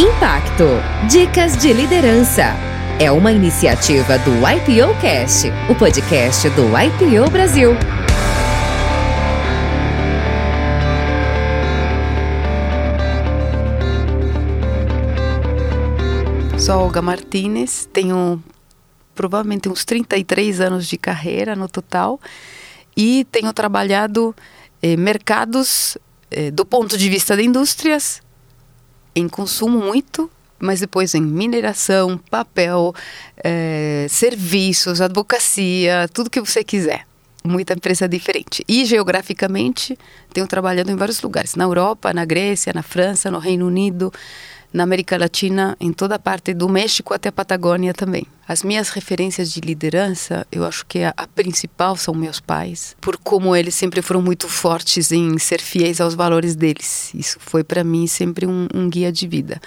Impacto Dicas de Liderança. É uma iniciativa do IPO Cast, o podcast do IPO Brasil. Sou Olga Martinez, tenho provavelmente uns 33 anos de carreira no total e tenho trabalhado eh, mercados eh, do ponto de vista de indústrias em consumo muito, mas depois em mineração, papel, é, serviços, advocacia, tudo que você quiser. Muita empresa diferente. E geograficamente, tenho trabalhado em vários lugares: na Europa, na Grécia, na França, no Reino Unido, na América Latina, em toda a parte do México até a Patagônia também. As minhas referências de liderança, eu acho que a, a, principal são meus pais, por como eles sempre foram muito fortes em ser fiéis aos valores deles. Isso foi para mim sempre um, um, guia de vida.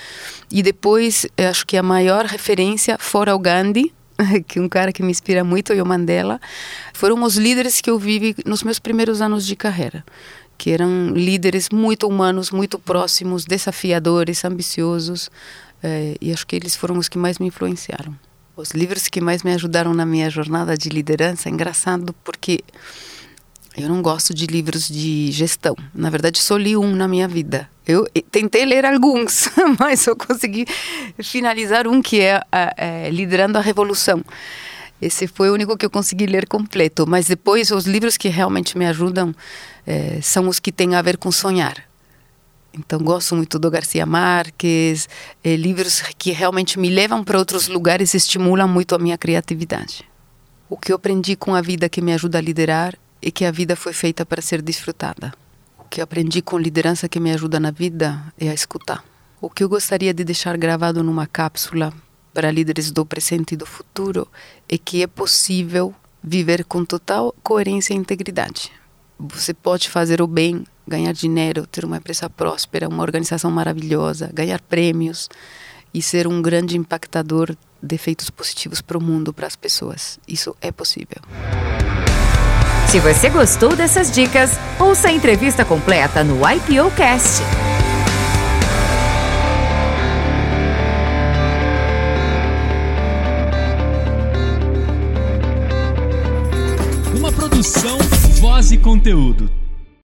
E depois, eu acho que a maior referência, fora o Gandhi, que um cara que me inspira muito, o Mandela, foram os líderes que eu vivi nos meus primeiros anos de carreira que eram líderes muito humanos, muito próximos, desafiadores, ambiciosos, é, e acho que eles foram os que mais me influenciaram. Os livros que mais me ajudaram na minha jornada de liderança é engraçado porque eu não gosto de livros de gestão. Na verdade, só li um na minha vida. Eu tentei ler alguns, mas só consegui finalizar um que é, é Liderando a Revolução. Esse foi o único que eu consegui ler completo. Mas depois, os livros que realmente me ajudam é, são os que têm a ver com sonhar. Então, gosto muito do Garcia Marques, é, livros que realmente me levam para outros lugares e estimulam muito a minha criatividade. O que eu aprendi com a vida que me ajuda a liderar é que a vida foi feita para ser desfrutada. O que aprendi com liderança que me ajuda na vida é a escutar. O que eu gostaria de deixar gravado numa cápsula para líderes do presente e do futuro é que é possível viver com total coerência e integridade. Você pode fazer o bem, ganhar dinheiro, ter uma empresa próspera, uma organização maravilhosa, ganhar prêmios e ser um grande impactador de efeitos positivos para o mundo, para as pessoas. Isso é possível. Se você gostou dessas dicas, ouça a entrevista completa no IPO Cast. Uma produção, voz e conteúdo.